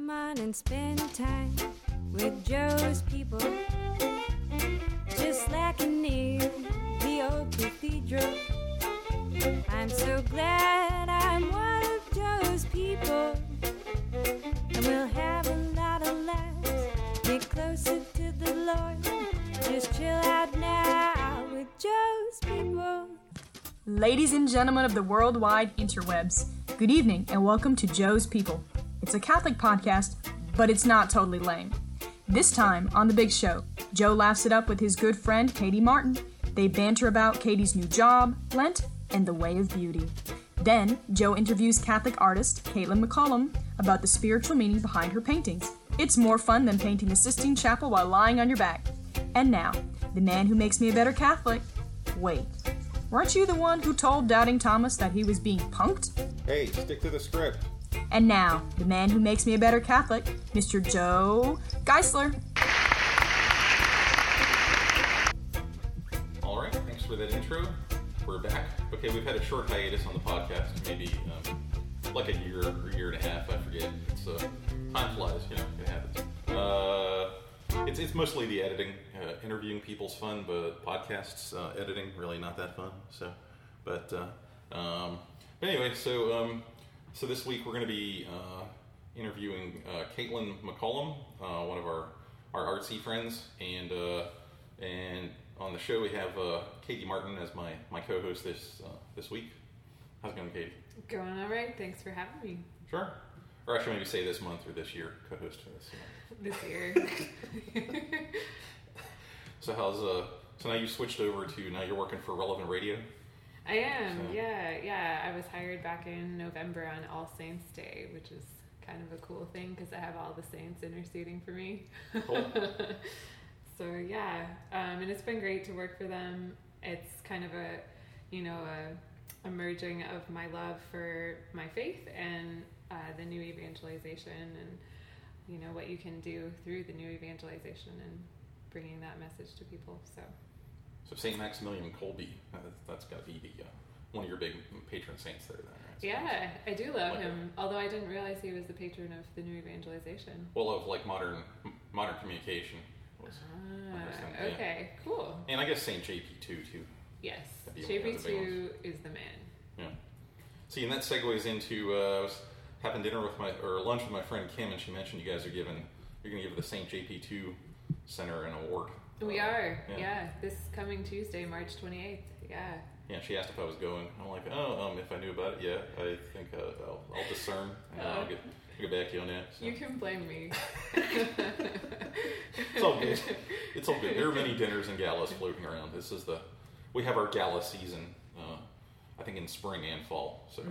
Come on and spend time with Joe's people. Just like near the old cathedral. I'm so glad I'm one of Joe's people. And we'll have a lot of laughs. Get closer to the Lord. Just chill out now with Joe's people. Ladies and gentlemen of the worldwide interwebs, good evening and welcome to Joe's People. It's a Catholic podcast, but it's not totally lame. This time on The Big Show, Joe laughs it up with his good friend Katie Martin. They banter about Katie's new job, Lent, and the way of beauty. Then, Joe interviews Catholic artist Caitlin McCollom about the spiritual meaning behind her paintings. It's more fun than painting the Sistine Chapel while lying on your back. And now, the man who makes me a better Catholic. Wait, weren't you the one who told Doubting Thomas that he was being punked? Hey, stick to the script. And now, the man who makes me a better Catholic, Mr. Joe Geisler. All right, thanks for that intro. We're back. Okay, we've had a short hiatus on the podcast, maybe um, like a year or year and a half. I forget. It's uh, time flies, you know, it happens. Uh, it's it's mostly the editing. Uh, interviewing people's fun, but podcasts uh, editing really not that fun. So, but uh, um, but anyway, so um, so this week we're going to be uh, interviewing uh, Caitlin McCollom, uh, one of our our artsy friends, and uh, and on the show we have uh, Katie Martin as my my co-host this uh, this week. How's it going, Katie? Going all right. Thanks for having me Sure. Or I should maybe say this month or this year, co-host this. Know. this year. So how's uh? So now you switched over to now you're working for Relevant Radio. I am. So- Yeah, yeah. I was hired back in November on All Saints Day, which is kind of a cool thing because I have all the saints interceding for me. Cool. so yeah, um, and it's been great to work for them. It's kind of a, you know, a, a merging of my love for my faith and uh, the new evangelization, and you know what you can do through the new evangelization and bringing that message to people. So So Saint Maximilian Kolbe, that's got to be the uh, one of your big patron saints there, then, right? So- yeah, I do love Like him. Although I didn't realize he was the patron of the new evangelization. Well, of like modern modern communication. Was, Ah, Interesting, yeah. okay, cool. and I guess Saint JP too, too. Yes, That'd be one of the big JP2 is the man. Yeah. See, and that segues into uh, I was having dinner with my or lunch with my friend Kim, and she mentioned you guys are giving you're going to give the Saint JP two Center an award. We Uh, are, yeah. yeah. This coming Tuesday, March 28th. Yeah. Yeah, she asked if I was going. I'm like, oh, um, if I knew about it, yeah, I think uh, I'll, I'll discern and I'll Uh, get, I'll get back to you on that. So. You can blame me. It's all good. It's all good. There are many dinners and galas floating around. This is the we have our gala season. Uh, I think in spring and fall. So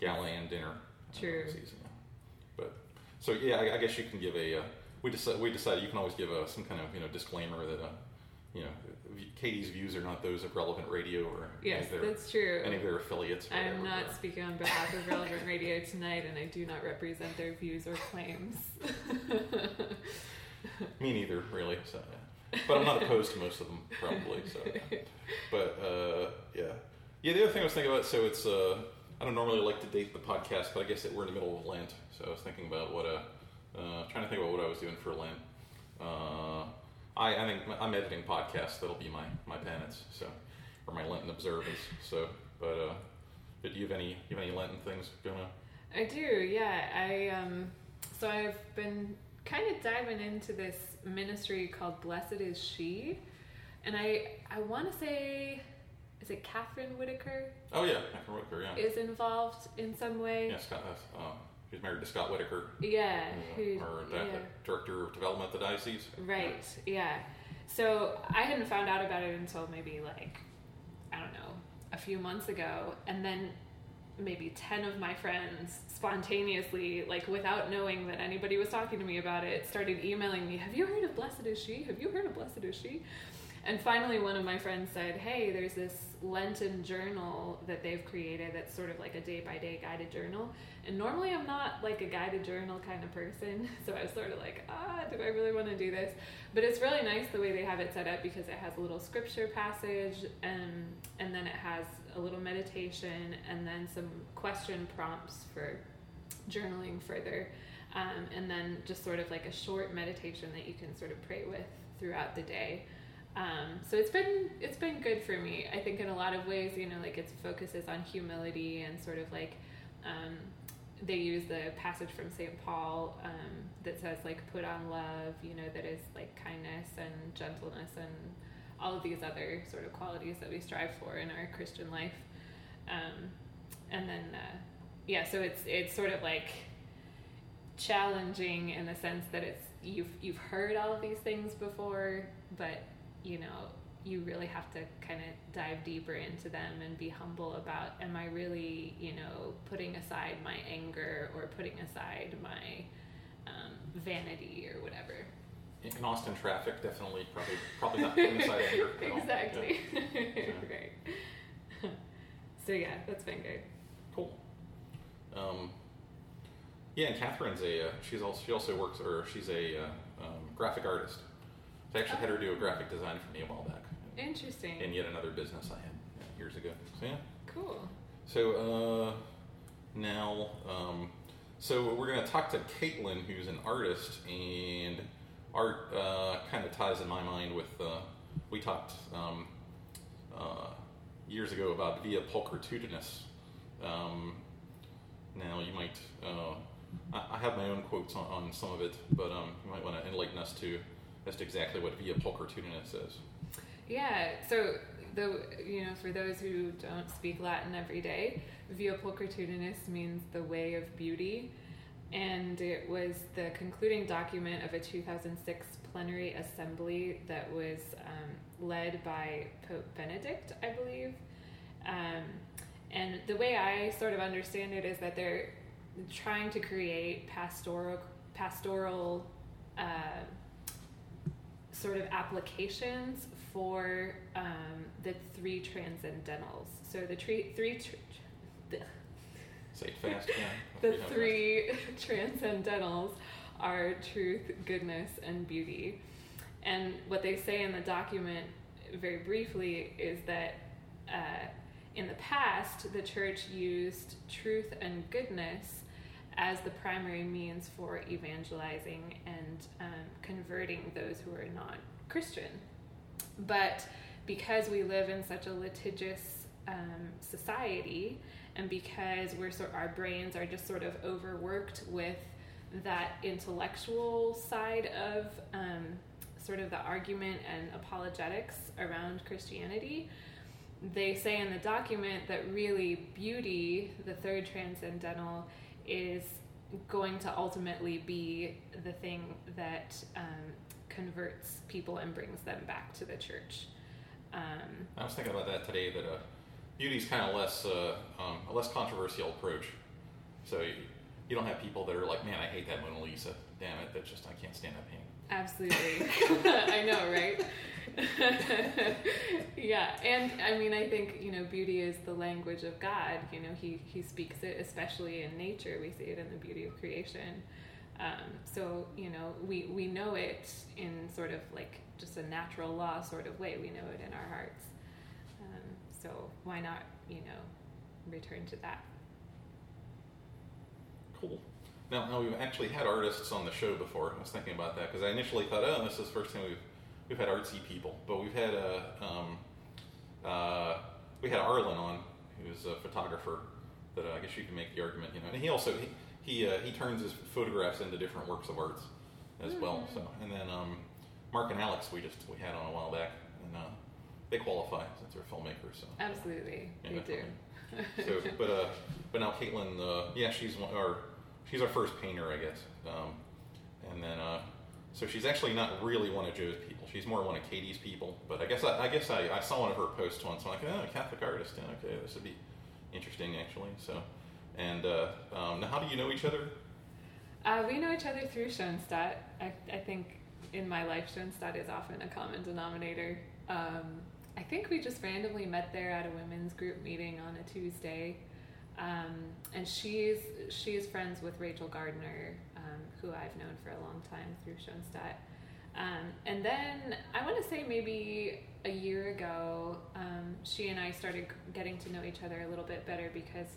gala and dinner uh, True. season. But so yeah, I, I guess you can give a. We decided we decided you can always give a, some kind of you know disclaimer that uh, you know Katie's views are not those of Relevant Radio or any Yes, of their that's true. any of their affiliates. I'm not speaking on behalf of Relevant Radio tonight, and I do not represent their views or claims. Me neither, really. So, yeah. But I'm not opposed to most of them, probably. So, yeah. but uh, yeah, yeah. The other thing I was thinking about, so it's uh, I don't normally like to date the podcast, but I guess that we're in the middle of Lent, so I was thinking about what uh, uh trying to think about what I was doing for Lent. Uh, I I think I'm editing podcasts. That'll be my my penance, so or my Lenten observance. So, but uh, but do you have any you have any Lenten things going on? I do, yeah. I um so I've been kind of diving into this ministry called Blessed is She. And I I want to say is it Catherine Whitaker Oh yeah, Catherine Whitaker, yeah, is involved in some way? yeah. Scott, uh, um, she's married to Scott Whitaker. Yeah, uh, who, yeah. di- director of development at the diocese. Right, yeah. So I hadn't found out about it until maybe like, I don't know, a few months ago. And then maybe 10 of my friends spontaneously, like without knowing that anybody was talking to me about it, started emailing me, Have you heard of Blessed is She? Have you heard of Blessed is She? And finally, one of my friends said, Hey, there's this Lenten journal that they've created that's sort of like a day by day guided journal. And normally I'm not like a guided journal kind of person. So I was sort of like, ah, do I really want to do this? But it's really nice the way they have it set up because it has a little scripture passage and, and then it has a little meditation and then some question prompts for journaling further. Um, and then just sort of like a short meditation that you can sort of pray with throughout the day. Um, so it's been it's been good for me. I think in a lot of ways, you know, like its focuses on humility and sort of like um, they use the passage from St. Paul um, that says like put on love, you know, that is like kindness and gentleness and all of these other sort of qualities that we strive for in our Christian life. Um, and then uh, yeah, so it's it's sort of like challenging in the sense that it's you've you've heard all of these things before, but you know you really have to kind of dive deeper into them and be humble about am I really you know putting aside my anger or putting aside my um, vanity or whatever. In Austin traffic, definitely probably probably not putting aside anger. exactly. Yeah. right. so yeah, that's been good. Cool. Um, yeah, and Catherine's a uh, she's also she also works or she's a uh, um, graphic artist. I actually had her do a graphic design for me a while back. Interesting. In yet another business I had years ago. So yeah. Cool. So uh, now, um, so we're going to talk to Caitlin, who's an artist, and art uh, kind of ties in my mind with. Uh, we talked um, uh, years ago about via pulchritudinis. Um, now you might. Uh, I, I have my own quotes on, on some of it, but um, you might want to enlighten us to to exactly what via pulchritudinis is. Yeah. So the you know for those who don't speak Latin every day, via pulchritudinis means the way of beauty, and it was the concluding document of a 2006 plenary assembly that was um, led by Pope Benedict, I believe. Um, and the way I sort of understand it is that they're trying to create pastoral pastoral uh, sort of applications for um, the three transcendentals. So the tre- three tr- the, Say fast, yeah. the three transcendentals are truth, goodness, and beauty. And what they say in the document, very briefly, is that uh, in the past, the church used truth and goodness as the primary means for evangelizing and um, converting those who are not Christian. But because we live in such a litigious um, society, and because we're so, our brains are just sort of overworked with that intellectual side of um, sort of the argument and apologetics around Christianity, they say in the document that really beauty, the third transcendental, is going to ultimately be the thing that um, converts people and brings them back to the church. Um, I was thinking about that today. That uh, is kind of less uh, um, a less controversial approach. So you, you don't have people that are like, "Man, I hate that Mona Lisa. Damn it, that's just I can't stand that painting." Absolutely. I know, right? yeah, and I mean, I think, you know, beauty is the language of God. You know, he, he speaks it, especially in nature. We see it in the beauty of creation. Um, so, you know, we, we know it in sort of like just a natural law sort of way. We know it in our hearts. Um, so, why not, you know, return to that? Cool. Now, now we've actually had artists on the show before. I was thinking about that because I initially thought, oh, this is the first time we've we've had artsy people, but we've had uh, um, uh, we had Arlen on, who's a photographer. That uh, I guess you can make the argument, you know, and he also he he, uh, he turns his photographs into different works of arts as well. So, and then um, Mark and Alex, we just we had on a while back, and uh, they qualify since they're filmmakers. So Absolutely. Yeah, they do. so, but uh, but now Caitlin, uh, yeah, she's one, or she's our first painter, I guess. Um, and then, uh, so she's actually not really one of Joe's people. She's more one of Katie's people. But I guess I, I guess I, I saw one of her posts once. I'm like, oh, a Catholic artist. Yeah, okay, this would be interesting actually. So, and uh, um, now, how do you know each other? Uh, we know each other through Schoenstatt. I, I think in my life, Schoenstatt is often a common denominator. Um, I think we just randomly met there at a women's group meeting on a Tuesday. Um, and she's she's friends with Rachel Gardner, who I've known for a long time through Schoenstatt. Um, and then I want to say maybe a year ago, um, she and I started getting to know each other a little bit better because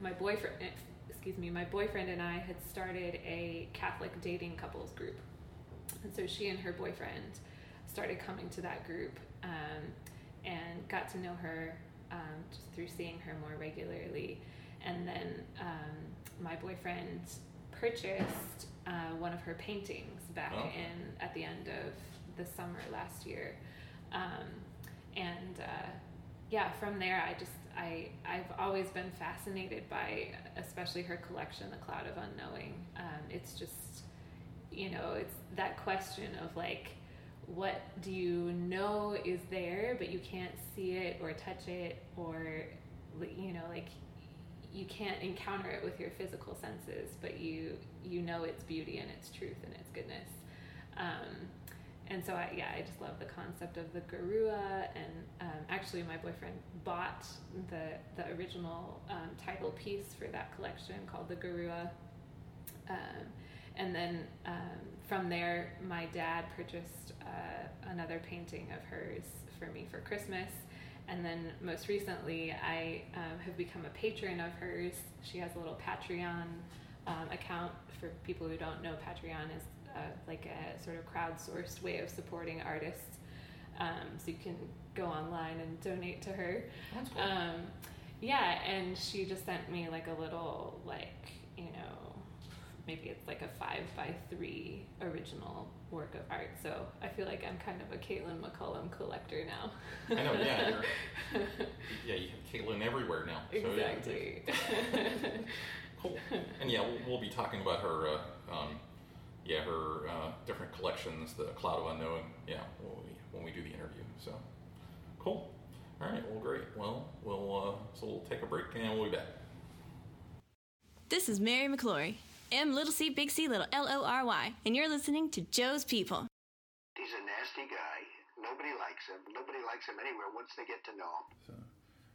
my boyfriend excuse me, my boyfriend and I had started a Catholic dating couples group. And so she and her boyfriend started coming to that group um, and got to know her um, just through seeing her more regularly. And then um, my boyfriend purchased uh, one of her paintings back Oh. in at the end of the summer last year. Um, and uh, yeah, from there, I just I I've always been fascinated by, especially her collection, The Cloud of Unknowing. Um, it's just, you know, it's that question of like, what do you know is there, but you can't see it or touch it, or you know, like you can't encounter it with your physical senses, but you you know its beauty and its truth and its goodness. Um, and so I, yeah, I just love the concept of the garua. And um, actually, my boyfriend bought the the original um, title piece for that collection called the garua. Um, and then um, from there, my dad purchased uh, another painting of hers for me for Christmas. And then most recently, I um, have become a patron of hers. She has a little Patreon um, account. For people who don't know, Patreon is uh, like a sort of crowdsourced way of supporting artists. Um, so you can go online and donate to her. That's cool. Um, yeah, and she just sent me like a little, like, you know, maybe it's like a five by three original work of art. So I feel like I'm kind of a Caitlin McCollom collector now. I know, yeah. You're, yeah, you have Caitlin everywhere now. So, yeah. exactly. Cool. And yeah, we'll, we'll be talking about her, uh, um, yeah, her uh, different collections, the Cloud of Unknowing. Yeah, when we when we do the interview. So, cool. All right. Well, great. Well, we'll uh, so we'll take a break and we'll be back. This is Mary McClory, M little C big C little L O R Y, and you're listening to Joe's People. He's a nasty guy. Nobody likes him. Nobody likes him anywhere once they get to know him. So,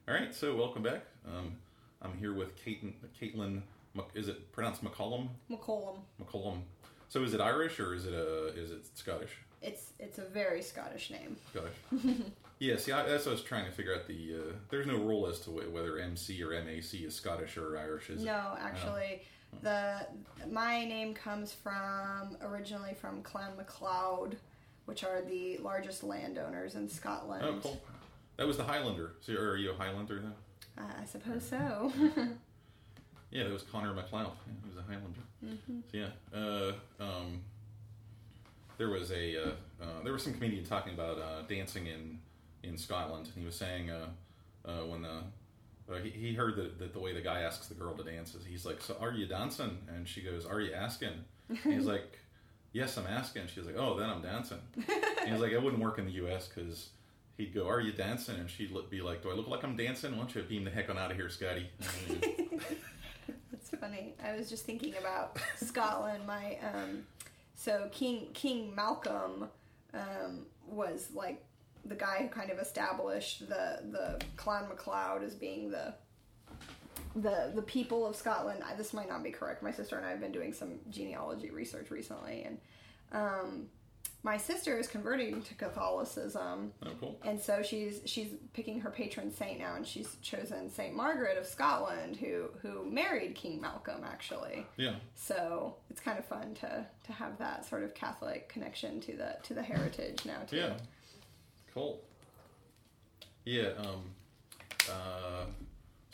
all right. So welcome back. Um, I'm here with Caitlin. Caitlin, is it pronounced McCollom? McCollom. McCollom. So is it Irish or is it a is it Scottish? It's it's a very Scottish name. Scottish. yeah. See, I, that's what I was trying to figure out. The uh, there's no rule as to whether MC or MAC is Scottish or Irish. Is it? No, actually, the my name comes from originally from Clan MacLeod, which are the largest landowners in Scotland. Oh, cool. That was the Highlander. So are you a Highlander then? Uh, I suppose so. Yeah, that was Connor MacLeod. Yeah, he was a Highlander. Mm-hmm. So yeah, uh, um, there was a uh, uh, there was some comedian talking about uh, dancing in in Scotland, and he was saying uh, uh, when the he, he heard that, that the way the guy asks the girl to dance is he's like, "So are you dancing?" And she goes, "Are you asking?" And he's like, "Yes, I'm asking." She's like, "Oh, then I'm dancing." and he's like, "It wouldn't work in the U.S. because." He'd go, "Are you dancing?" And she'd be like, "Do I look like I'm dancing? Why don't you beam the heck on out of here, Scotty?" That's funny. I was just thinking about Scotland. My um, so King King Malcolm um, was like the guy who kind of established the the Clan MacLeod as being the the the people of Scotland. I, this might not be correct. My sister and I have been doing some genealogy research recently, and um, my sister is converting to Catholicism. oh, cool. And so she's she's picking her patron saint now, and she's chosen Saint Margaret of Scotland, who who married King Malcolm actually. Yeah. So it's kind of fun to to have that sort of Catholic connection to the to the heritage now too. Yeah. Cool. Yeah. Um, uh,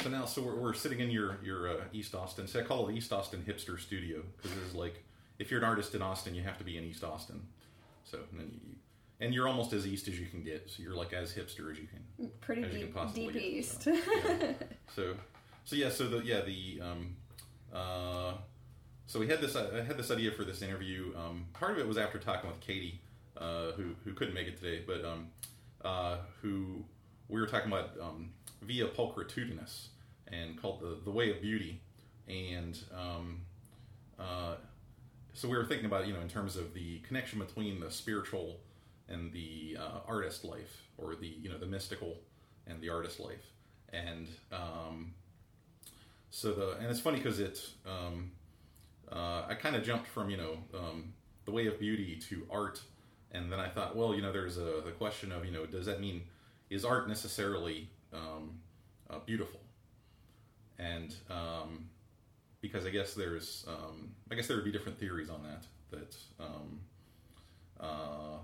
so now, so we're, we're sitting in your your uh, East Austin. So I call it East Austin Hipster Studio because is like if you're an artist in Austin, you have to be in East Austin. So and then you, and you're almost as east as you can get. So you're like as hipster as you can. Pretty deep can deep get, east. So, yeah. so so yeah. So the yeah the um, uh, so we had this I had this idea for this interview. Um, part of it was after talking with Katie, uh, who who couldn't make it today, but um, uh, who we were talking about um, via pulchritudinis and called the the way of beauty, and um, uh, so we were thinking about you know in terms of the connection between the spiritual and the uh, artist life, or the you know the mystical and the artist life, and um, so the and it's funny because it um, uh, I kind of jumped from you know um, the way of beauty to art, and then I thought, well, you know, there's a the question of you know, does that mean is art necessarily um, uh, beautiful? And um, because I guess there's um, I guess there would be different theories on that. That um, uh,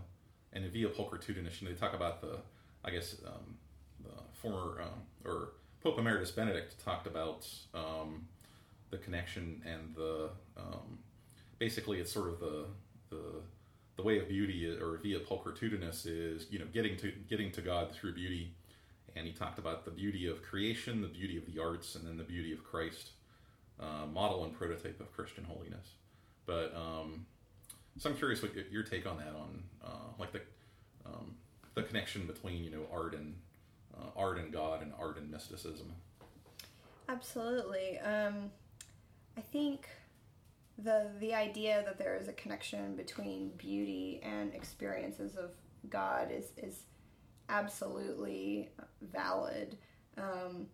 and Via Pulchritudinis, they talk about the I guess um, the former um, or Pope Emeritus Benedict talked about the connection and the basically it's sort of the the the way of beauty or via pulchritudinis is you know getting to getting to God through beauty, and he talked about the beauty of creation, the beauty of the arts, and then the beauty of Christ, uh, model and prototype of Christian holiness. But um, so I'm curious what your take on that on uh, like the um, the connection between you know art and uh, art and God and art and mysticism. Absolutely. Um, I think the the idea that there is a connection between beauty and experiences of God is is absolutely valid. Um,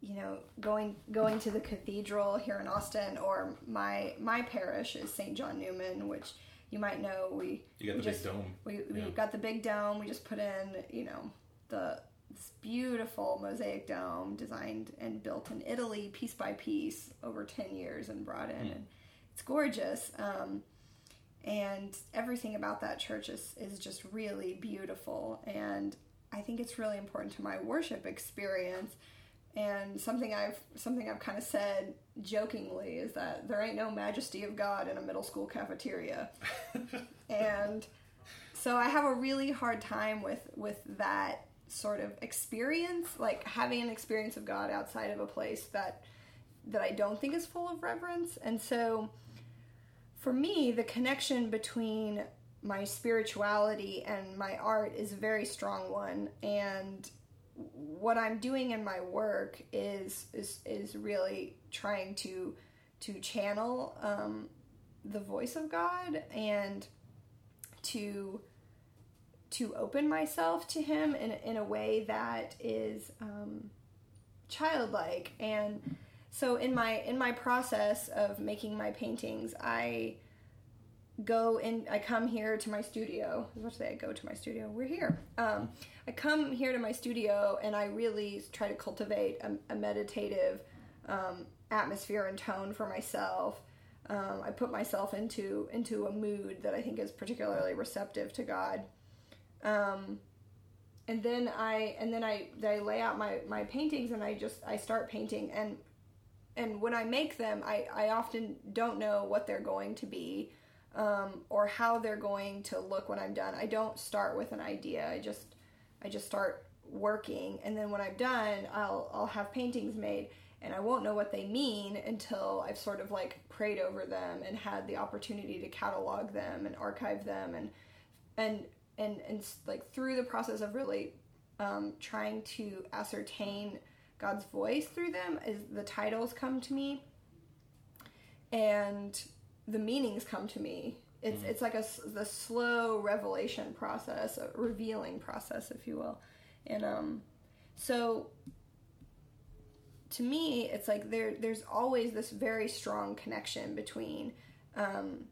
you know, going going to the cathedral here in Austin, or my my parish is St. John Newman, which you might know. We you got the just, big dome. We we Yeah. got the big dome. We just put in, you know, the this beautiful mosaic dome designed and built in Italy, piece by piece, over ten years, and brought in, and it's gorgeous. Um, and everything about that church is is just really beautiful, and I think it's really important to my worship experience. And something I've something I've kind of said jokingly is that there ain't no majesty of God in a middle school cafeteria, and so I have a really hard time with with that sort of experience, like having an experience of God outside of a place that that I don't think is full of reverence. And so for me, the connection between my spirituality and my art is a very strong one and what I'm doing in my work is is is really trying to to channel um, the voice of God and to to open myself to Him in in a way that is um, childlike. And so in my in my process of making my paintings, I go in i come here to my studio. I say i go to my studio. We're here. Um, i come here to my studio and i really try to cultivate a, a meditative um, atmosphere and tone for myself. Um, i put myself into into a mood that i think is particularly receptive to god um, and then i and then i i lay out my my paintings and i just i start painting and and when i make them i i often don't know what they're going to be um, or how they're going to look when I'm done. I don't start with an idea. I just I just start working, and then when I'm done, I'll I'll have paintings made, and I won't know what they mean until I've sort of like prayed over them and had the opportunity to catalog them and archive them, and and and and like through the process of really um, trying to ascertain God's voice through them, is the titles come to me, and the meanings come to me. It's it's like a the slow revelation process, a revealing process, if you will, and um, so to me, it's like there there's always this very strong connection between um,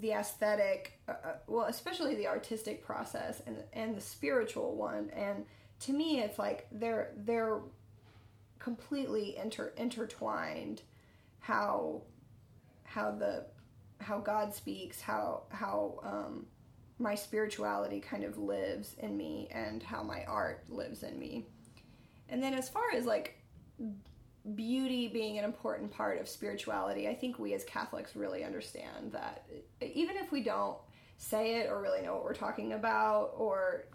the aesthetic, uh, uh, well, especially the artistic process and and the spiritual one, and to me, it's like they're they're completely inter intertwined. How how the how God speaks, how how um, my spirituality kind of lives in me, and how my art lives in me. And then as far as like beauty being an important part of spirituality, I think we as Catholics really understand that. Even if we don't say it or really know what we're talking about, or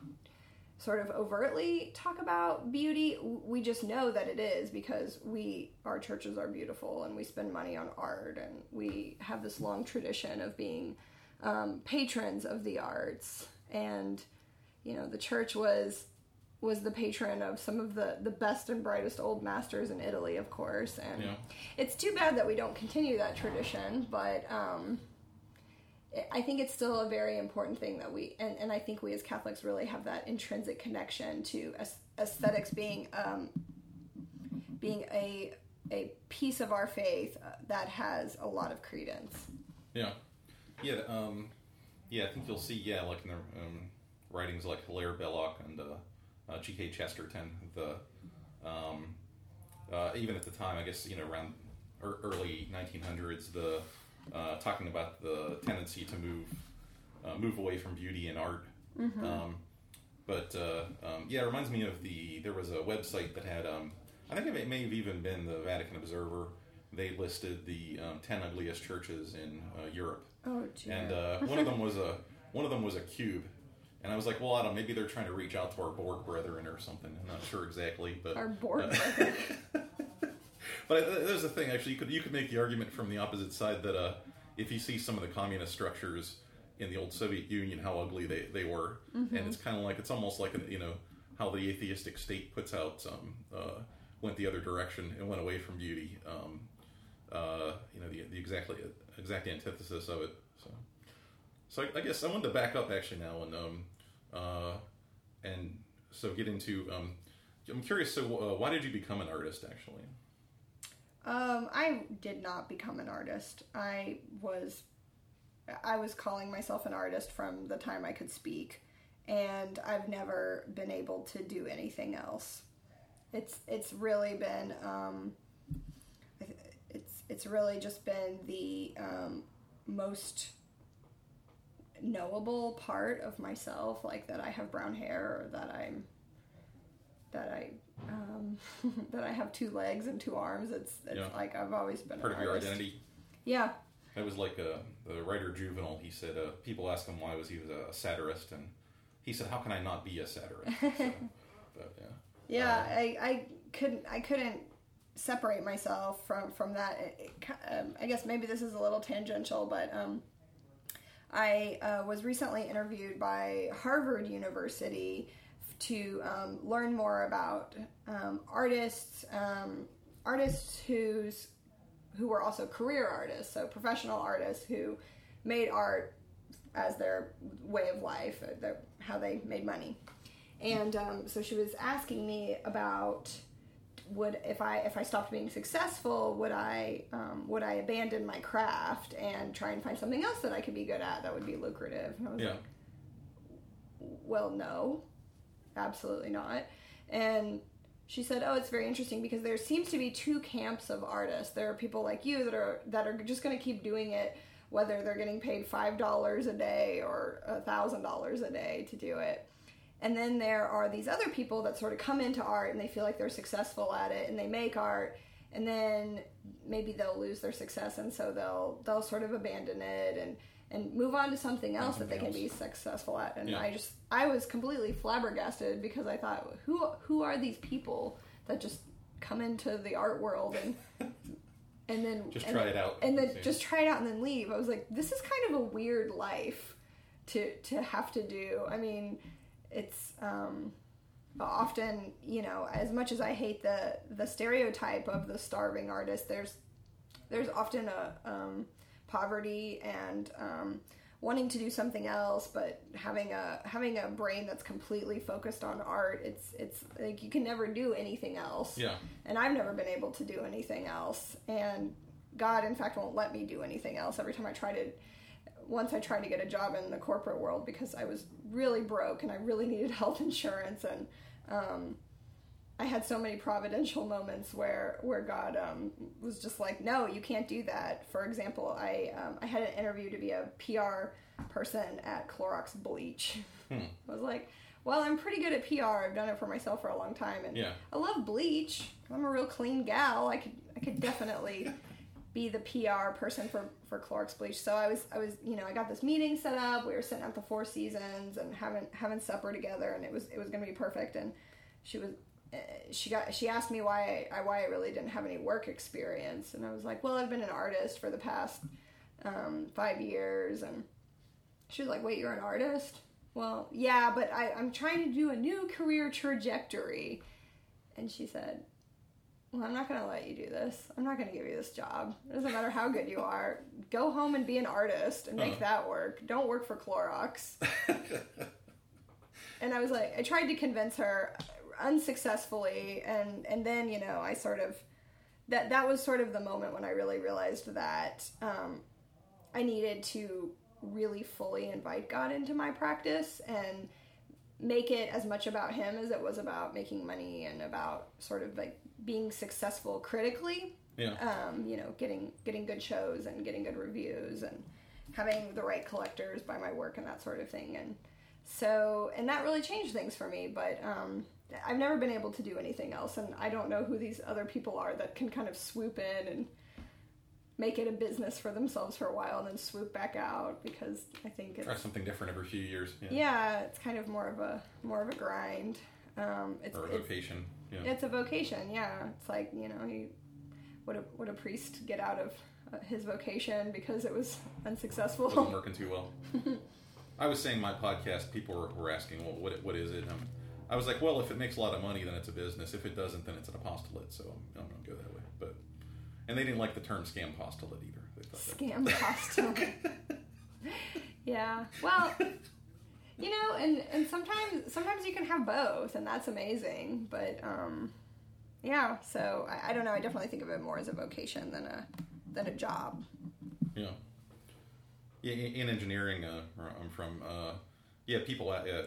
sort of overtly talk about beauty. We just know that it is because we our churches are beautiful and we spend money on art and we have this long tradition of being um, patrons of the arts. And you know, the church was was the patron of some of the the best and brightest old masters in Italy, of course. And Yeah. it's too bad that we don't continue that tradition, but um, I think it's still a very important thing that we, and, and I think we as Catholics really have that intrinsic connection to aesthetics being um, being a a piece of our faith uh, that has a lot of credence. Yeah, yeah, um, yeah. I think you'll see. Yeah, like in the um, writings like Hilaire Belloc and uh, uh, G.K. Chesterton. The um, uh, even at the time, I guess you know around ear- early 1900s, the uh, talking about the tendency to move uh, move away from beauty and art. Um, but uh, um, yeah, it reminds me of the there was a website that had um, I think it may, have even been the Vatican Observer. They listed the um, ten ugliest churches in uh, Europe, Oh, and uh, one of them was a one of them was a cube. And I was like, well, I don't. Maybe they're trying to reach out to our Borg brethren or something. I'm not sure exactly, but Our board. uh, But there's the thing. Actually, you could you could make the argument from the opposite side that uh, if you see some of the communist structures in the old Soviet Union, how ugly they, they were, and it's kind of like it's almost like a, you know how the atheistic state puts out um, uh, went the other direction and went away from beauty. Um, uh, you know the, the exactly exact antithesis of it. So, I, I guess I wanted to back up actually now and um, uh, and so get into. Um, I'm curious. So, uh, why did you become an artist? Actually, Um, I did not become an artist. I was I was calling myself an artist from the time I could speak, and I've never been able to do anything else. It's it's really been um, it's it's really just been the um, most knowable part of myself, like that I have brown hair or that I'm that I um, that I have two legs and two arms. It's it's Yeah. like I've always been part of your identity. Yeah, It was like uh, the writer Juvenal. He said uh, people asked him why was he was a satirist, and he said, "How can I not be a satirist?" So, but yeah, yeah. I, I couldn't I couldn't separate myself from from that. It, it um, I guess maybe this is a little tangential, but um, I uh, was recently interviewed by Harvard University to um, learn more about um, artists, um, artists whose who were also career artists, so professional artists who made art as their way of life, their, how they made money. And um, so she was asking me about would if I if I stopped being successful, would I um, would I abandon my craft and try and find something else that I could be good at that would be lucrative? And I was yeah, like, well, no, absolutely not. And she said, "Oh, it's very interesting because there seems to be two camps of artists. There are people like you that are that are just going to keep doing it, whether they're getting paid five dollars a day or a thousand dollars a day to do it." And then there are these other people that sort of come into art and they feel like they're successful at it and they make art and then maybe they'll lose their success and so they'll they'll sort of abandon it and and move on to something else that they can be successful at. And Yeah. I just I was completely flabbergasted because I thought who who are these people that just come into the art world and and then Just and try then- it out. and then See. just try it out and then leave. I was like, this is kind of a weird life to to have to do. I mean, it's um, often you know as much as I hate the the stereotype of the starving artist, there's there's often a um, poverty and um, wanting to do something else, but having a having a brain that's completely focused on art. It's it's like you can never do anything else yeah, and I've never been able to do anything else. And God, in fact, won't let me do anything else. Every time I try to, once I tried to get a job in the corporate world because I was really broke and I really needed health insurance, and um, I had so many providential moments where where God um, was just like, no, you can't do that. For example, I um, I had an interview to be a PR person at Clorox Bleach. I was like. Well, I'm pretty good at PR. I've done it for myself for a long time, and Yeah. I love bleach. I'm a real clean gal. I could I could definitely be the PR person for for Clorox bleach. So I was I was you know I got this meeting set up. We were sitting at the Four Seasons and having having supper together, and it was it was going to be perfect. And she was uh, she got she asked me why I why I really didn't have any work experience, and I was like, well, I've been an artist for the past um, five years, and she was like, wait, you're an artist? Well, yeah, but I, I'm trying to do a new career trajectory. And she said, Well, I'm not going to let you do this. I'm not going to give you this job. It doesn't matter how good you are. Go home and be an artist and make Uh-huh. that work. Don't work for Clorox. and I was like, I tried to convince her unsuccessfully. And, and then, you know, I sort of, that, that was sort of the moment when I really realized that um, I needed to really fully invite God into my practice and make it as much about Him as it was about making money and about sort of like being successful critically. Yeah. Um, you know, getting getting good shows and getting good reviews and having the right collectors buy my work and that sort of thing. And so, and that really changed things for me. But um, I've never been able to do anything else, and I don't know who these other people are that can kind of swoop in and make it a business for themselves for a while and then swoop back out because I think it's Try something different every few years. Yeah. yeah, it's kind of more of a more of a grind. Um, it's, Or a vocation. Yeah. it's a vocation. Yeah, it's like you know, he would a would a priest get out of uh, his vocation because it was wasn't unsuccessful? working too well. I was saying my podcast. People were, were asking, "Well, what what is it?" I was like, "Well, if it makes a lot of money, then it's a business. If it doesn't, then it's an apostolate." So I'm, I'm going to go that way. But and they didn't like the term scam apostolate either. They Scam costume. yeah. Well, you know, and and sometimes sometimes you can have both, and that's amazing. But um, yeah. So I, I don't know. I definitely think of it more as a vocation than a than a job. Yeah. Yeah, in in engineering, uh, I'm from, uh, yeah, people. Uh, uh,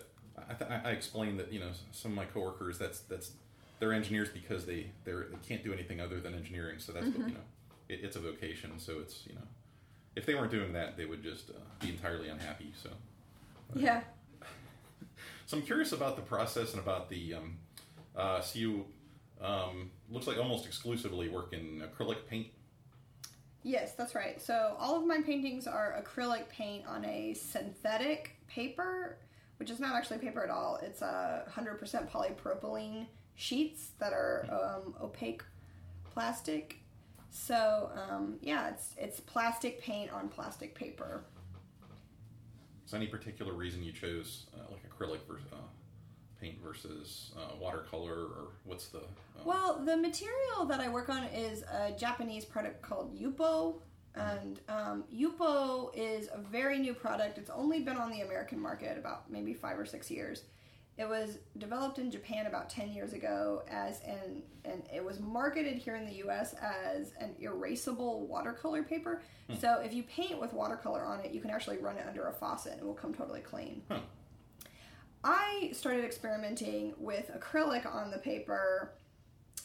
I, th- I explained that you know some of my coworkers that's that's they're engineers because they they're, they can't do anything other than engineering. So that's what, you know, it, it's a vocation. So it's you know, if they weren't doing that, they would just uh, be entirely unhappy. So Yeah. So I'm curious about the process and about the. Um, uh, so you um, looks like almost exclusively work in acrylic paint. Yes, that's right. So all of my paintings are acrylic paint on a synthetic paper, which is not actually paper at all. It's a hundred percent polypropylene sheets that are um, opaque plastic. So um, yeah, it's it's plastic paint on plastic paper. Is there any particular reason you chose uh, like acrylic versus, uh, paint versus uh, watercolor, or what's the? Uh, Well, the material that I work on is a Japanese product called Yupo. And um, Yupo is a very new product. It's only been on the American market about maybe five or six years. It was developed in Japan about 10 years ago as an, and it was marketed here in the US as an erasable watercolor paper. So if you paint with watercolor on it, you can actually run it under a faucet and it will come totally clean. I started experimenting with acrylic on the paper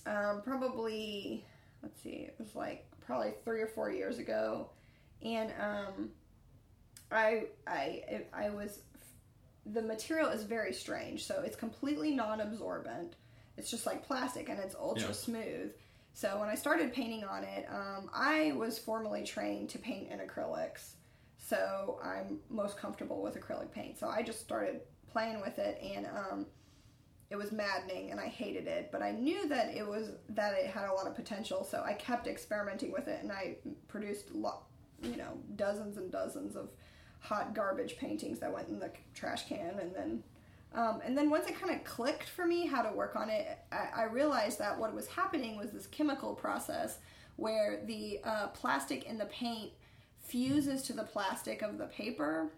um, probably, let's see, it was like probably three or four years ago. And um, I, I, I was, the material is very strange. So it's completely non absorbent. It's just like plastic and it's ultra Yeah. smooth. So when I started painting on it, um, I was formally trained to paint in acrylics. So I'm most comfortable with acrylic paint. So I just started playing with it and um, it was maddening and I hated it. But I knew that it was that it had a lot of potential. So I kept experimenting with it and I produced lo- you know dozens and dozens of hot garbage paintings that went in the trash can and then um, and then once it kind of clicked for me how to work on it, I, I realized that what was happening was this chemical process where the uh, plastic in the paint fuses to the plastic of the paper.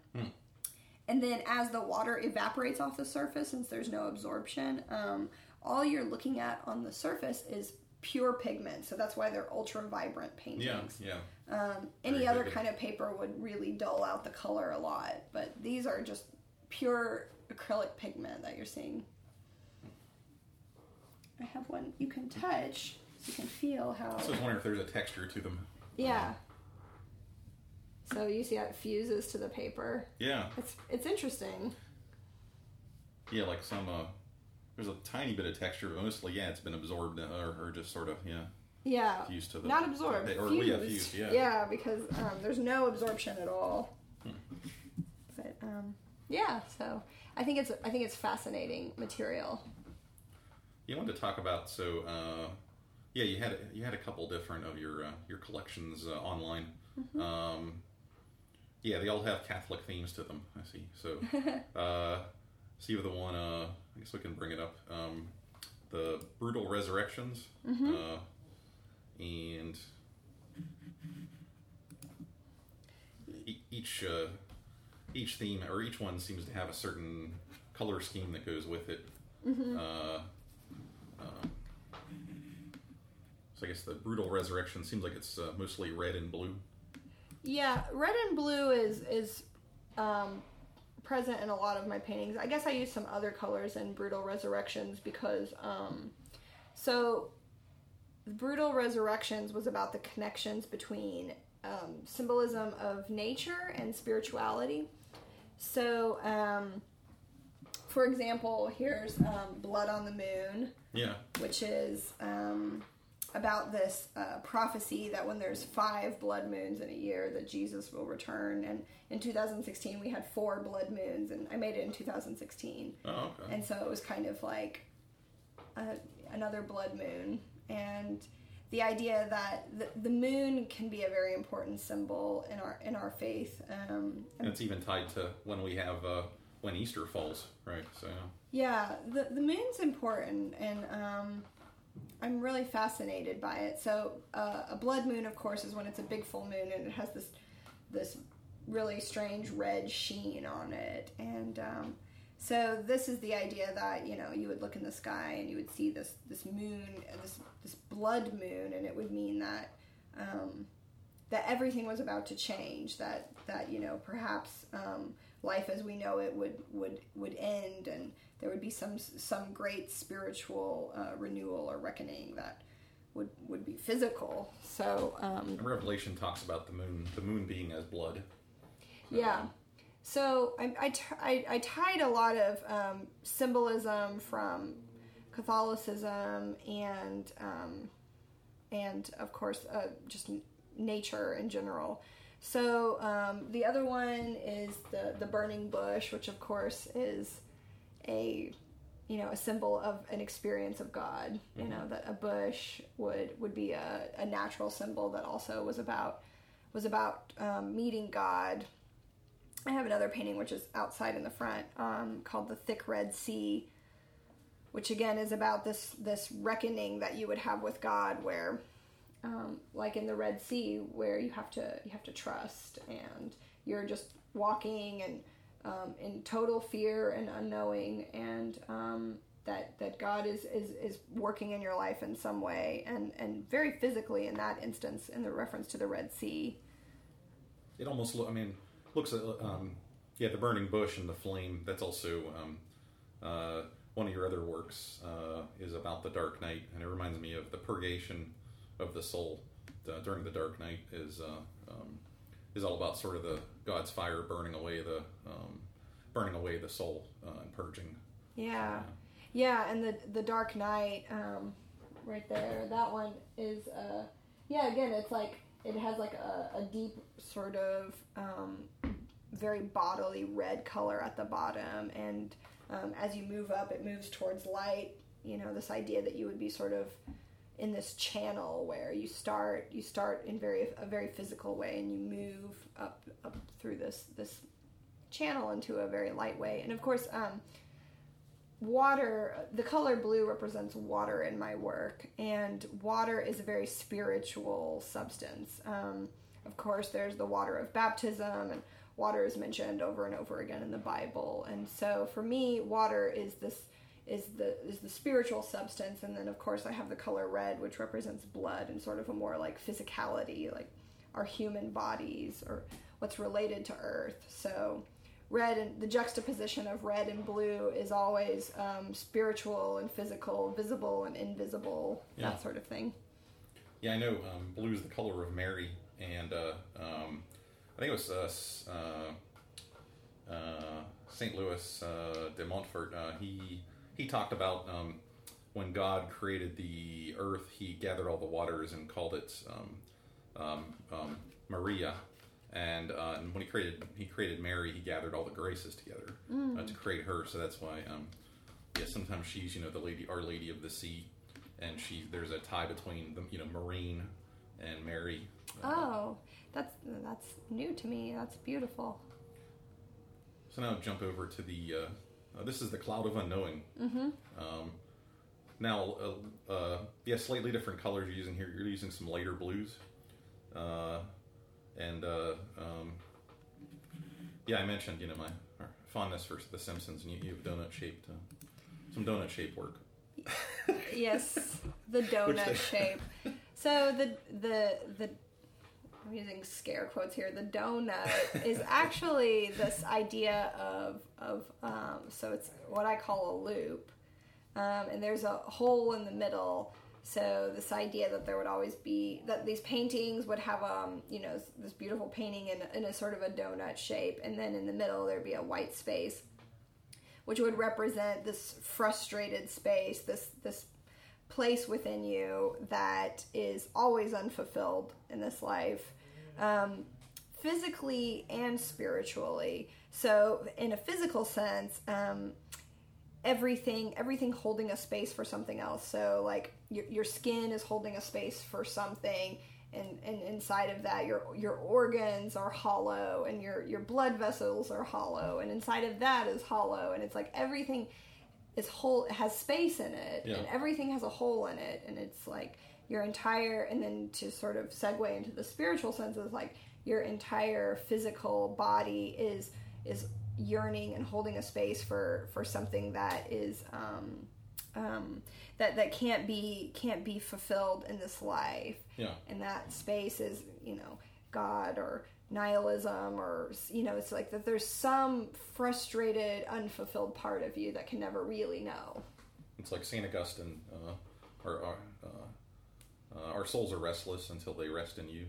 And then as the water evaporates off the surface, since there's no absorption, um, all you're looking at on the surface is pure pigment. So that's why they're ultra vibrant paintings. yeah, yeah. Um, any Very other vivid. kind of paper would really dull out the color a lot, but these are just pure acrylic pigment that you're seeing. I have one you can touch, so you can feel how. I was wondering if there's a texture to them. Yeah. So you see how it fuses to the paper. Yeah, It's it's interesting. yeah, like some. Uh, there's a tiny bit of texture, but mostly, yeah, it's been absorbed or, or just sort of, yeah, Yeah. fused to the. Not absorbed. Or, fused. yeah, fused. Yeah. Yeah, because um, there's no absorption at all. But um, yeah, so I think it's I think it's fascinating material. You wanted to talk about so. Uh, yeah, you had you had a couple different of your uh, your collections uh, online. Mm-hmm. Um, yeah, they all have Catholic themes to them. I see. So, uh, see with the one. Uh, I guess we can bring it up. Um, the brutal resurrections, Mm-hmm. uh, and e- each uh, each theme or each one seems to have a certain color scheme that goes with it. Mm-hmm. Uh, um, so I guess the brutal resurrection seems like it's uh, mostly red and blue. Yeah, red and blue is is um, present in a lot of my paintings. I guess I use some other colors in Brutal Resurrections because um, so brutal resurrections was about the connections between um, symbolism of nature and spirituality. So, um, for example, here's um, blood on the moon, Yeah. which is um, about this uh, prophecy that when there's five blood moons in a year, that Jesus will return. And in 2016, we had four blood moons, and I made it in 2016. Oh, okay. And so it was kind of like a, another blood moon. And the idea that the, the moon can be a very important symbol in our in our faith. Um, And it's even tied to when we have uh, when Easter falls, right? So Yeah, the the moon's important, and um, I'm really fascinated by it. So uh, a blood moon, of course, is when it's a big full moon and it has this this really strange red sheen on it, and um, so this is the idea that you know you would look in the sky and you would see this this moon, this this blood moon, and it would mean that. Um, that everything was about to change that that you know perhaps um, life as we know it would would would end and there would be some some great spiritual uh, renewal or reckoning that would would be physical so um, Revelation talks about the moon, the moon being as blood. yeah. So I, I, t- I, I tied a lot of um, symbolism from Catholicism and um, and of course uh, just nature in general. So um, the other one is the the burning bush, which of course is a you know a symbol of an experience of God. You know that a bush would would be a, a natural symbol that also was about was about um, meeting God. I have another painting which is outside in the front um, called the Thick Red Sea, which again is about this this reckoning that you would have with God, where um, like in the Red Sea, where you have to you have to trust, and you're just walking and um, in total fear and unknowing, and um, that that God is, is is working in your life in some way, and and very physically in that instance, in the reference to the Red Sea. It almost, look, I mean, looks at um, yeah, the burning bush and the flame. That's also um, uh, one of your other works uh, is about the dark night, and it reminds me of the purgation of the soul uh, during the dark night. Is uh, um, is all about sort of the God's fire burning away the um, burning away the soul uh, and purging. Yeah, yeah, and the the Dark Night, um, right there. That one is, uh, yeah. Again, it's like it has like a, a deep sort of um, very bodily red color at the bottom, and um, as you move up, it moves towards light. You know, this idea that you would be sort of in this channel where you start you start in very a very physical way, and you move up up through this this channel into a very light way, and of course. Um, water the color blue represents water in my work and water is a very spiritual substance um, of course there's the water of baptism and water is mentioned over and over again in the bible and so for me water is this is the is the spiritual substance and then of course i have the color red which represents blood and sort of a more like physicality like our human bodies or what's related to earth so red and the juxtaposition of red and blue is always um, spiritual and physical, visible and invisible, Yeah. that sort of thing. Yeah, I know um, blue is the color of Mary, and uh, um, I think it was uh, uh, uh, St. Louis uh, de Montfort. Uh, he he talked about um, when God created the earth, He gathered all the waters and called it um, um, um, Maria. And, uh, and when he created he created Mary, he gathered all the graces together uh, to create her. So that's why, um, yeah, sometimes she's you know the lady, Our Lady of the Sea, and she there's a tie between the you know Marine and Mary. Uh, Oh, that's that's new to me. That's beautiful. So now jump over to the. Uh, uh, this is the cloud of unknowing. Mm-hmm. Um, now, uh, uh, yeah, slightly different colors you're using here. You're using some lighter blues, uh, and uh, um, yeah, I mentioned you know my fondness for The Simpsons, and you, you have donut shaped, uh, some donut shaped work. Yes, the donut shape. So the the the I'm using scare quotes here. The donut is actually this idea of of um, so it's what I call a loop, um, and there's a hole in the middle So this idea that there would always be that these paintings would have um you know this beautiful painting in, in a sort of a donut shape, and then in the middle there'd be a white space, which would represent this frustrated space, this this place within you that is always unfulfilled in this life, um, physically and spiritually. So in a physical sense. Um, everything everything holding a space for something else so like your, your skin is holding a space for something and, and inside of that your your organs are hollow and your your blood vessels are hollow and inside of that is hollow and it's like everything is whole it has space in it Yeah. and everything has a hole in it and it's like your entire and then to sort of segue into the spiritual sense is like your entire physical body is is yearning and holding a space for for something that is um um that that can't be can't be fulfilled in this life Yeah. and that space is you know god or nihilism or you know it's like that there's some frustrated unfulfilled part of you that can never really know It's like Saint Augustine, uh, or our, uh, uh, our souls are restless until they rest in you,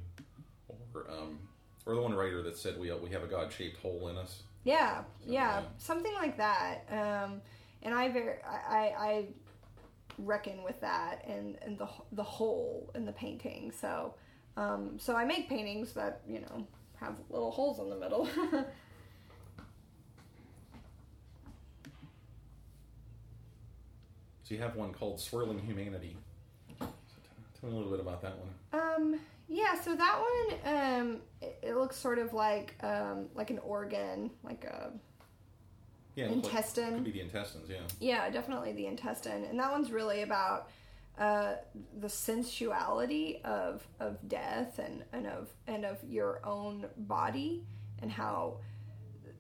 or um, or the one writer that said we we have a God shaped hole in us. yeah yeah yeah. something like that um and i very i i I reckon with that and and the the hole in the painting so um so i make paintings that you know have little holes in the middle So you have one called Swirling Humanity. So tell me a little bit about that one. Um, yeah, so that one, um, it, it looks sort of like, um, like an organ, like a, Yeah, it looks like- Intestine. could be the intestines. Yeah. yeah, definitely the intestine. And that one's really about, uh, the sensuality of, of death and, and of, and of your own body and how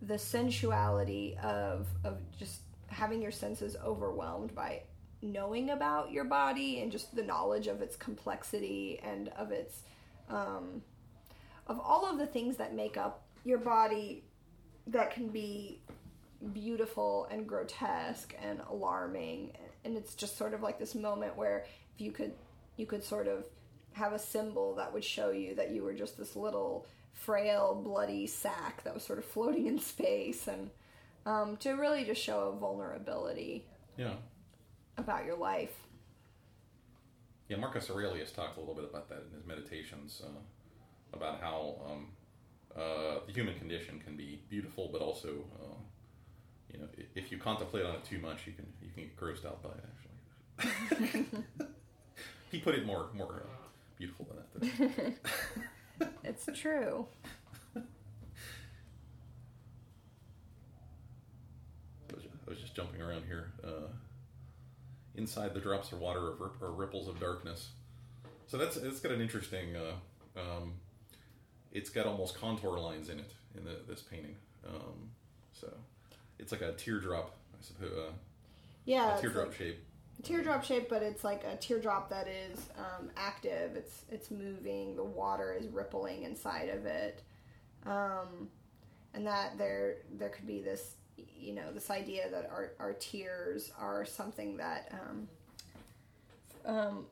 the sensuality of, of just having your senses overwhelmed by knowing about your body and just the knowledge of its complexity and of its um, of all of the things that make up your body that can be beautiful and grotesque and alarming and it's just sort of like this moment where if you could you could sort of have a symbol that would show you that you were just this little frail bloody sack that was sort of floating in space and um, to really just show a vulnerability Yeah. about your life Yeah, Marcus Aurelius talked a little bit about that in his meditations, uh, about how um, uh, the human condition can be beautiful, but also, uh, you know, if you contemplate on it too much, you can you can get grossed out by it. Actually, he put it more more uh, beautiful than that. though. it's true I was, I was just jumping around here. Uh, inside the drops of water are, rip- are ripples of darkness. So that's it's got an interesting. Uh, um, it's got almost contour lines in it in the, this painting. Um, so it's like a teardrop, I suppose. Uh, yeah a teardrop like- shape. teardrop shape but it's like a teardrop that is um, active it's it's moving the water is rippling inside of it um, and that there there could be this you know this idea that our, our tears are something that um, um,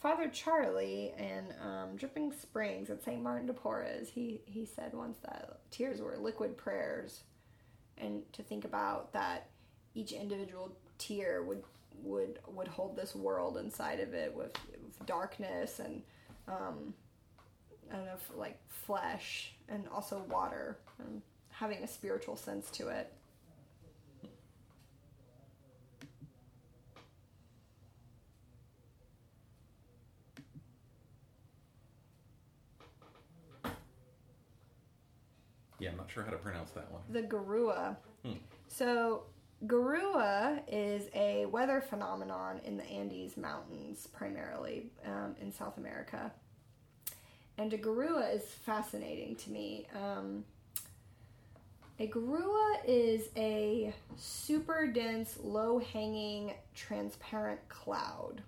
Father Charlie and um, Dripping Springs at St. Martin de Porres, he, he said once that tears were liquid prayers, and to think about that each individual tear would would would hold this world inside of it with, with darkness and um, of like flesh and also water and having a spiritual sense to it. Yeah, I'm not sure how to pronounce that one. The Garua. Hmm. So, Garua is a weather phenomenon in the Andes Mountains, primarily um, in South America. And a Garua is fascinating to me. Um, a Garua is a super dense, low hanging, transparent cloud.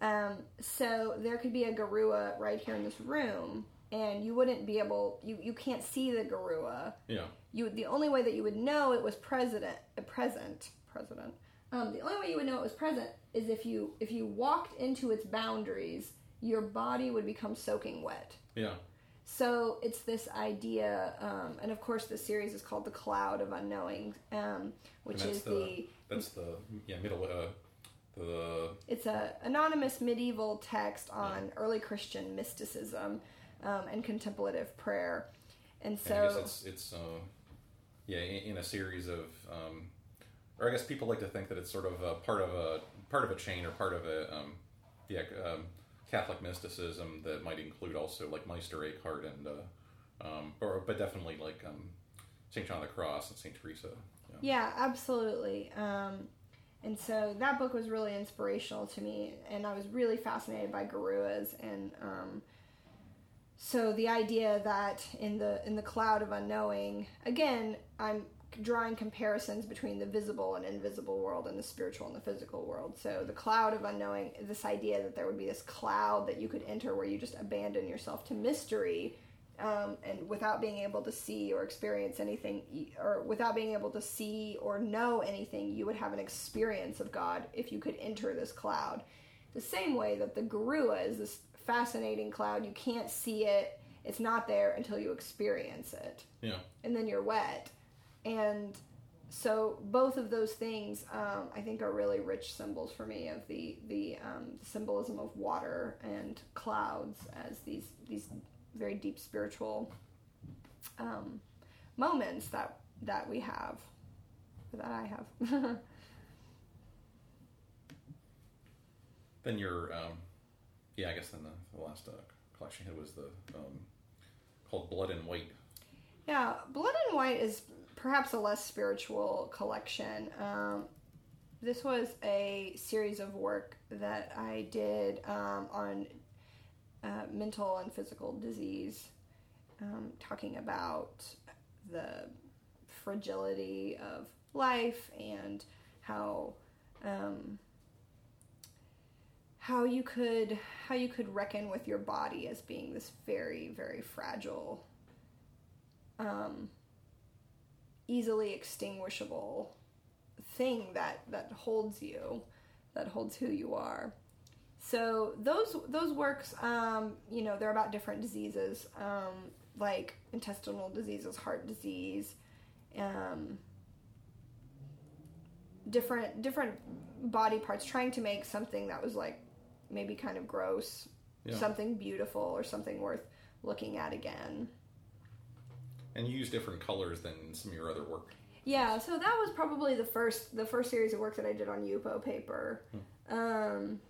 Um, so there could be a Garua right here in this room, and you wouldn't be able, you, you can't see the Garua Yeah. you the only way that you would know it was president uh, present president Um, the only way you would know it was present is if you if you walked into its boundaries, your body would become soaking wet. Yeah. So it's this idea, um, and of course, the series is called "The Cloud of Unknowing," um, which is the, that's the yeah middle uh the it's a anonymous medieval text on early Christian mysticism um, and contemplative prayer, and and I guess so it's it's uh, yeah in, in a series of um, or I guess people like to think that it's sort of a part of a part of a chain or part of a um, yeah um, Catholic mysticism that might include also like Meister Eckhart and uh, um, or but definitely like um, Saint John of the Cross and Saint Teresa. Yeah. Yeah, absolutely. Um, and so that book was really inspirational to me, and I was really fascinated by Garuas, and um, so the idea that in the in the cloud of unknowing, again, I'm drawing comparisons between the visible and invisible world and the spiritual and the physical world. So the cloud of unknowing, this idea that there would be this cloud that you could enter where you just abandon yourself to mystery um, and without being able to see or experience anything, or without being able to see or know anything, you would have an experience of God if you could enter this cloud. The same way that the Garua is this fascinating cloud, you can't see it, it's not there until you experience it, Yeah. and then you're wet. And so both of those things, um, I think, are really rich symbols for me of the the um, symbolism of water and clouds as these these very deep spiritual um, moments that that we have, that I have. Then your um, yeah I guess then the, the last uh, collection had was the um, called Blood and White. Yeah, Blood and White is perhaps a less spiritual collection. Um, this was a series of work that I did um, on uh, mental and physical disease, um, talking about the fragility of life and how um, how you could how you could reckon with your body as being this very very fragile um, easily extinguishable thing that that holds you, that holds who you are. So those those works, um, you know, they're about different diseases, um, like intestinal diseases, heart disease, um, different different body parts. Trying to make something that was like maybe kind of gross, Yeah. something beautiful, or something worth looking at again. And you use different colors than some of your other work. Yeah, so that was probably the first the first series of work that I did on Yupo paper. Um,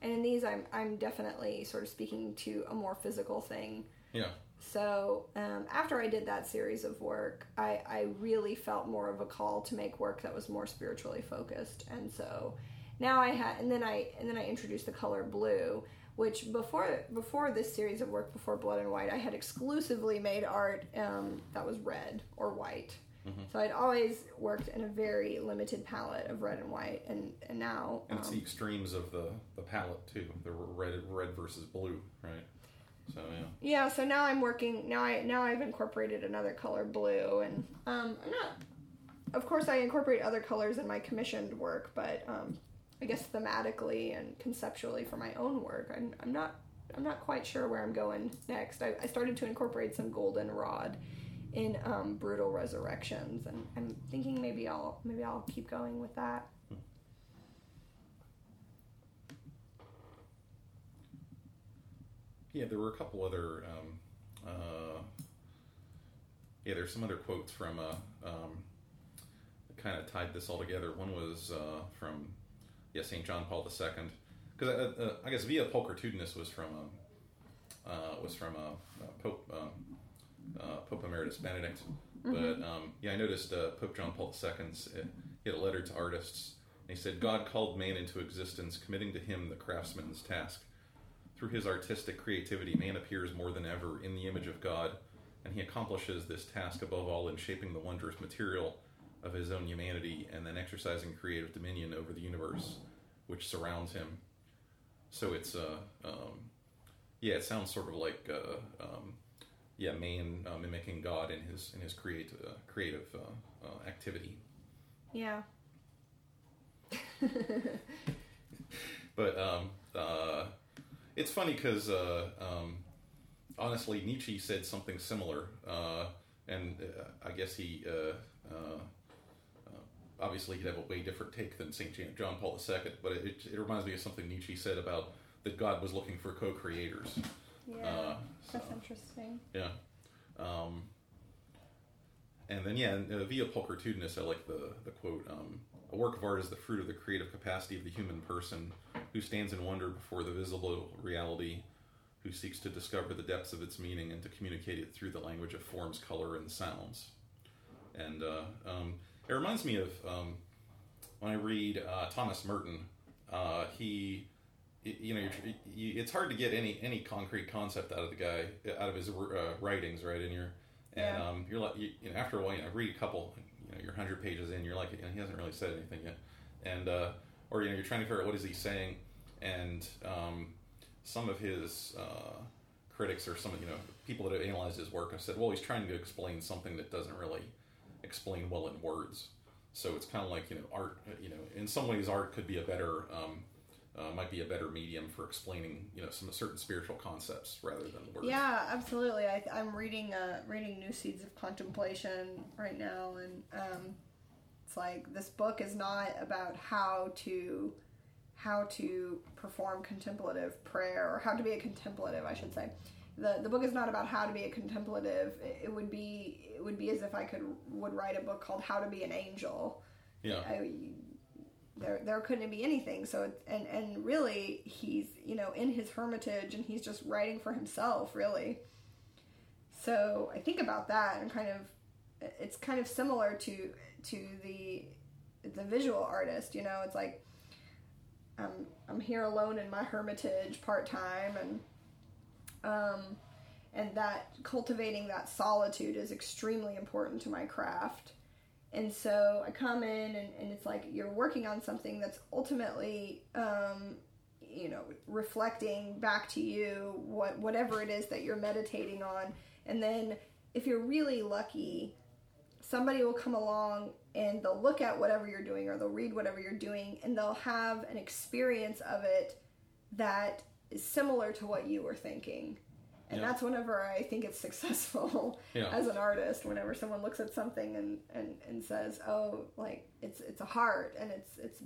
and in these, I'm I'm definitely sort of speaking to a more physical thing. Yeah. So um, after I did that series of work, I, I really felt more of a call to make work that was more spiritually focused, and so now I had, and then I and then I introduced the color blue, which before before this series of work, before Blood and White, I had exclusively made art um, that was red or white. So I'd always worked in a very limited palette of red and white, and and now And it's um, the extremes of the, the palette too, the red red versus blue, right? So yeah. Yeah, so now I'm working. Now I now I've incorporated another color, blue, and um, I'm not. Of course, I incorporate other colors in my commissioned work, but um, I guess thematically and conceptually for my own work, I'm, I'm not. I'm not quite sure where I'm going next. I, I started to incorporate some goldenrod in um, brutal resurrections, and I'm thinking maybe I'll maybe I'll keep going with that. Yeah, there were a couple other. Um, uh, yeah, there's some other quotes from uh, um, kind of tied this all together. One was uh, from yeah Saint John Paul II, because uh, uh, I guess Via Pulchritudinis was from uh, uh, was from uh, uh, Pope um, uh, Pope Emeritus Benedict. But um, yeah, I noticed uh, Pope John Paul II's he had a letter to artists. And he said, "God called man into existence, committing to him the craftsman's task." Through his artistic creativity, man appears more than ever in the image of God, and he accomplishes this task above all in shaping the wondrous material of his own humanity and then exercising creative dominion over the universe which surrounds him. So it's, uh, um, yeah, it sounds sort of like, uh, um, yeah, man uh, mimicking God in his in his create, uh, creative uh, uh, activity. Yeah. but um, uh, it's funny because uh, um, honestly, Nietzsche said something similar, uh, and uh, I guess he uh, uh, obviously he'd have a way different take than Saint John Paul II. But it, it reminds me of something Nietzsche said about that God was looking for co-creators. Yeah, Uh, that's interesting. Yeah. Um, and then, yeah, uh, via pulchritudinis, I like the, the quote um, A work of art is the fruit of the creative capacity of the human person who stands in wonder before the visible reality, who seeks to discover the depths of its meaning and to communicate it through the language of forms, color, and sounds. And uh, um, it reminds me of um, when I read uh, Thomas Merton. Uh, he, you know, you're, you, it's hard to get any any concrete concept out of the guy, out of his uh, writings, right? And you're, and Yeah. um, you're like, you, you know, after a while, you know, read a couple, you know, you're hundred pages in, you're like, you know, he hasn't really said anything yet, and uh, or you know, you're trying to figure out what is he saying, and um, some of his uh, critics or some you know people that have analyzed his work have said, well, he's trying to explain something that doesn't really explain well in words. So it's kind of like you know art. You know, in some ways, art could be a better um, uh, might be a better medium for explaining you know some certain spiritual concepts rather than words. Yeah, absolutely. I, I'm reading uh, reading New Seeds of Contemplation right now, and um, it's like this book is not about how to how to perform contemplative prayer or how to be a contemplative, I should say. The, the book is not about how to be a contemplative. It, it would be it would be as if I could would write a book called How to Be an Angel. yeah, I, there there couldn't be anything. So and and really he's you know in his hermitage and he's just writing for himself really. So i think about that and kind of it's kind of similar to to the the visual artist you know? It's like i'm i'm here alone in my hermitage part-time and um and that cultivating that solitude is extremely important to my craft and so I come in, and, and it's like you're working on something that's ultimately, um, you know, reflecting back to you what whatever it is that you're meditating on. And then, if you're really lucky, somebody will come along and they'll look at whatever you're doing, or they'll read whatever you're doing, and they'll have an experience of it that is similar to what you were thinking. And Yeah. that's whenever I think it's successful Yeah. as an artist. Whenever someone looks at something and, and, and says, "Oh, like it's it's a heart and it's it's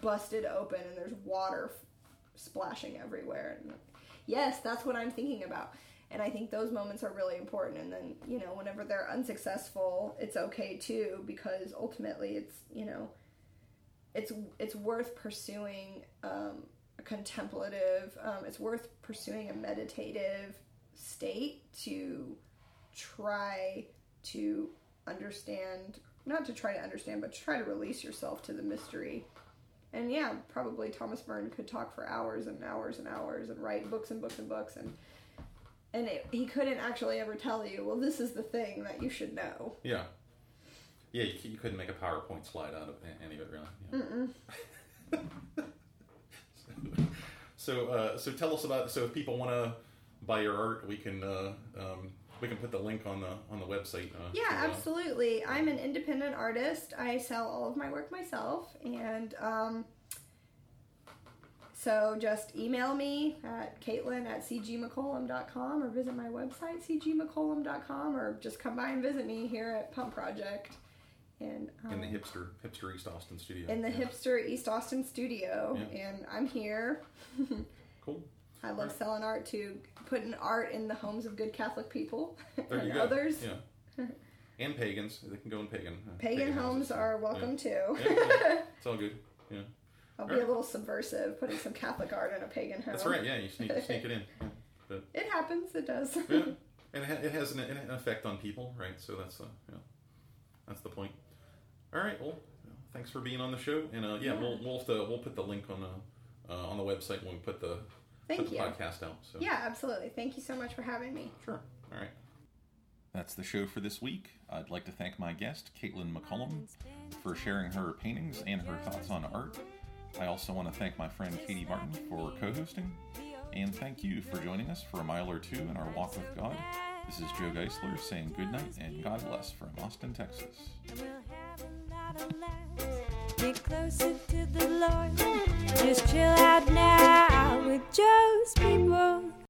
busted open and there's water f- splashing everywhere." And yes, that's what I'm thinking about. And I think those moments are really important. And then you know, whenever they're unsuccessful, it's okay too because ultimately, it's you know, it's it's worth pursuing um, contemplative. Um, it's worth pursuing a meditative state to try to understand, not to try to understand, but to try to release yourself to the mystery. And yeah, probably Thomas Merton could talk for hours and hours and hours and write books and books and books and and it, he couldn't actually ever tell you, well, this is the thing that you should know. yeah, yeah. You, you couldn't make a PowerPoint slide out of any of it, really. Yeah. so, uh, so tell us about. So, if people want to buy your art, we can uh, um, we can put the link on the on the website. Uh, Yeah, absolutely. I'm an independent artist. I sell all of my work myself, and um, so just email me at caitlin at cgmccollom.com or visit my website cgmccollom.com or just come by and visit me here at Pump Project and um, in the hipster hipster East Austin studio. in the Yeah. hipster East Austin studio, Yeah. and I'm here. Cool. I love selling art too, putting art in the homes of good Catholic people and others. Yeah. And pagans, they can go in pagan. uh, Pagan homes houses. are welcome too. It's all good. Yeah. I'll be a little subversive, putting some Catholic art in a pagan home. That's right. Yeah, you sneak, sneak it in. But It happens. It does. yeah, and it, it has an, an effect on people, right? So that's uh, yeah, that's the point. All right. Well, thanks for being on the show, and uh, yeah, we'll we'll to, we'll put the link on the uh, on the website when we put the Thank put the you. podcast out. So Yeah, absolutely. Thank you so much for having me. Sure. All right. That's the show for this week. I'd like to thank my guest, Caitlin McCollom, for sharing her paintings and her thoughts on art. I also want to thank my friend Katie Martin for co hosting. And thank you for joining us for a mile or two in our walk with God. This is Joe Geisler saying good night and God bless from Austin, Texas. Just chill out now with Joe's people.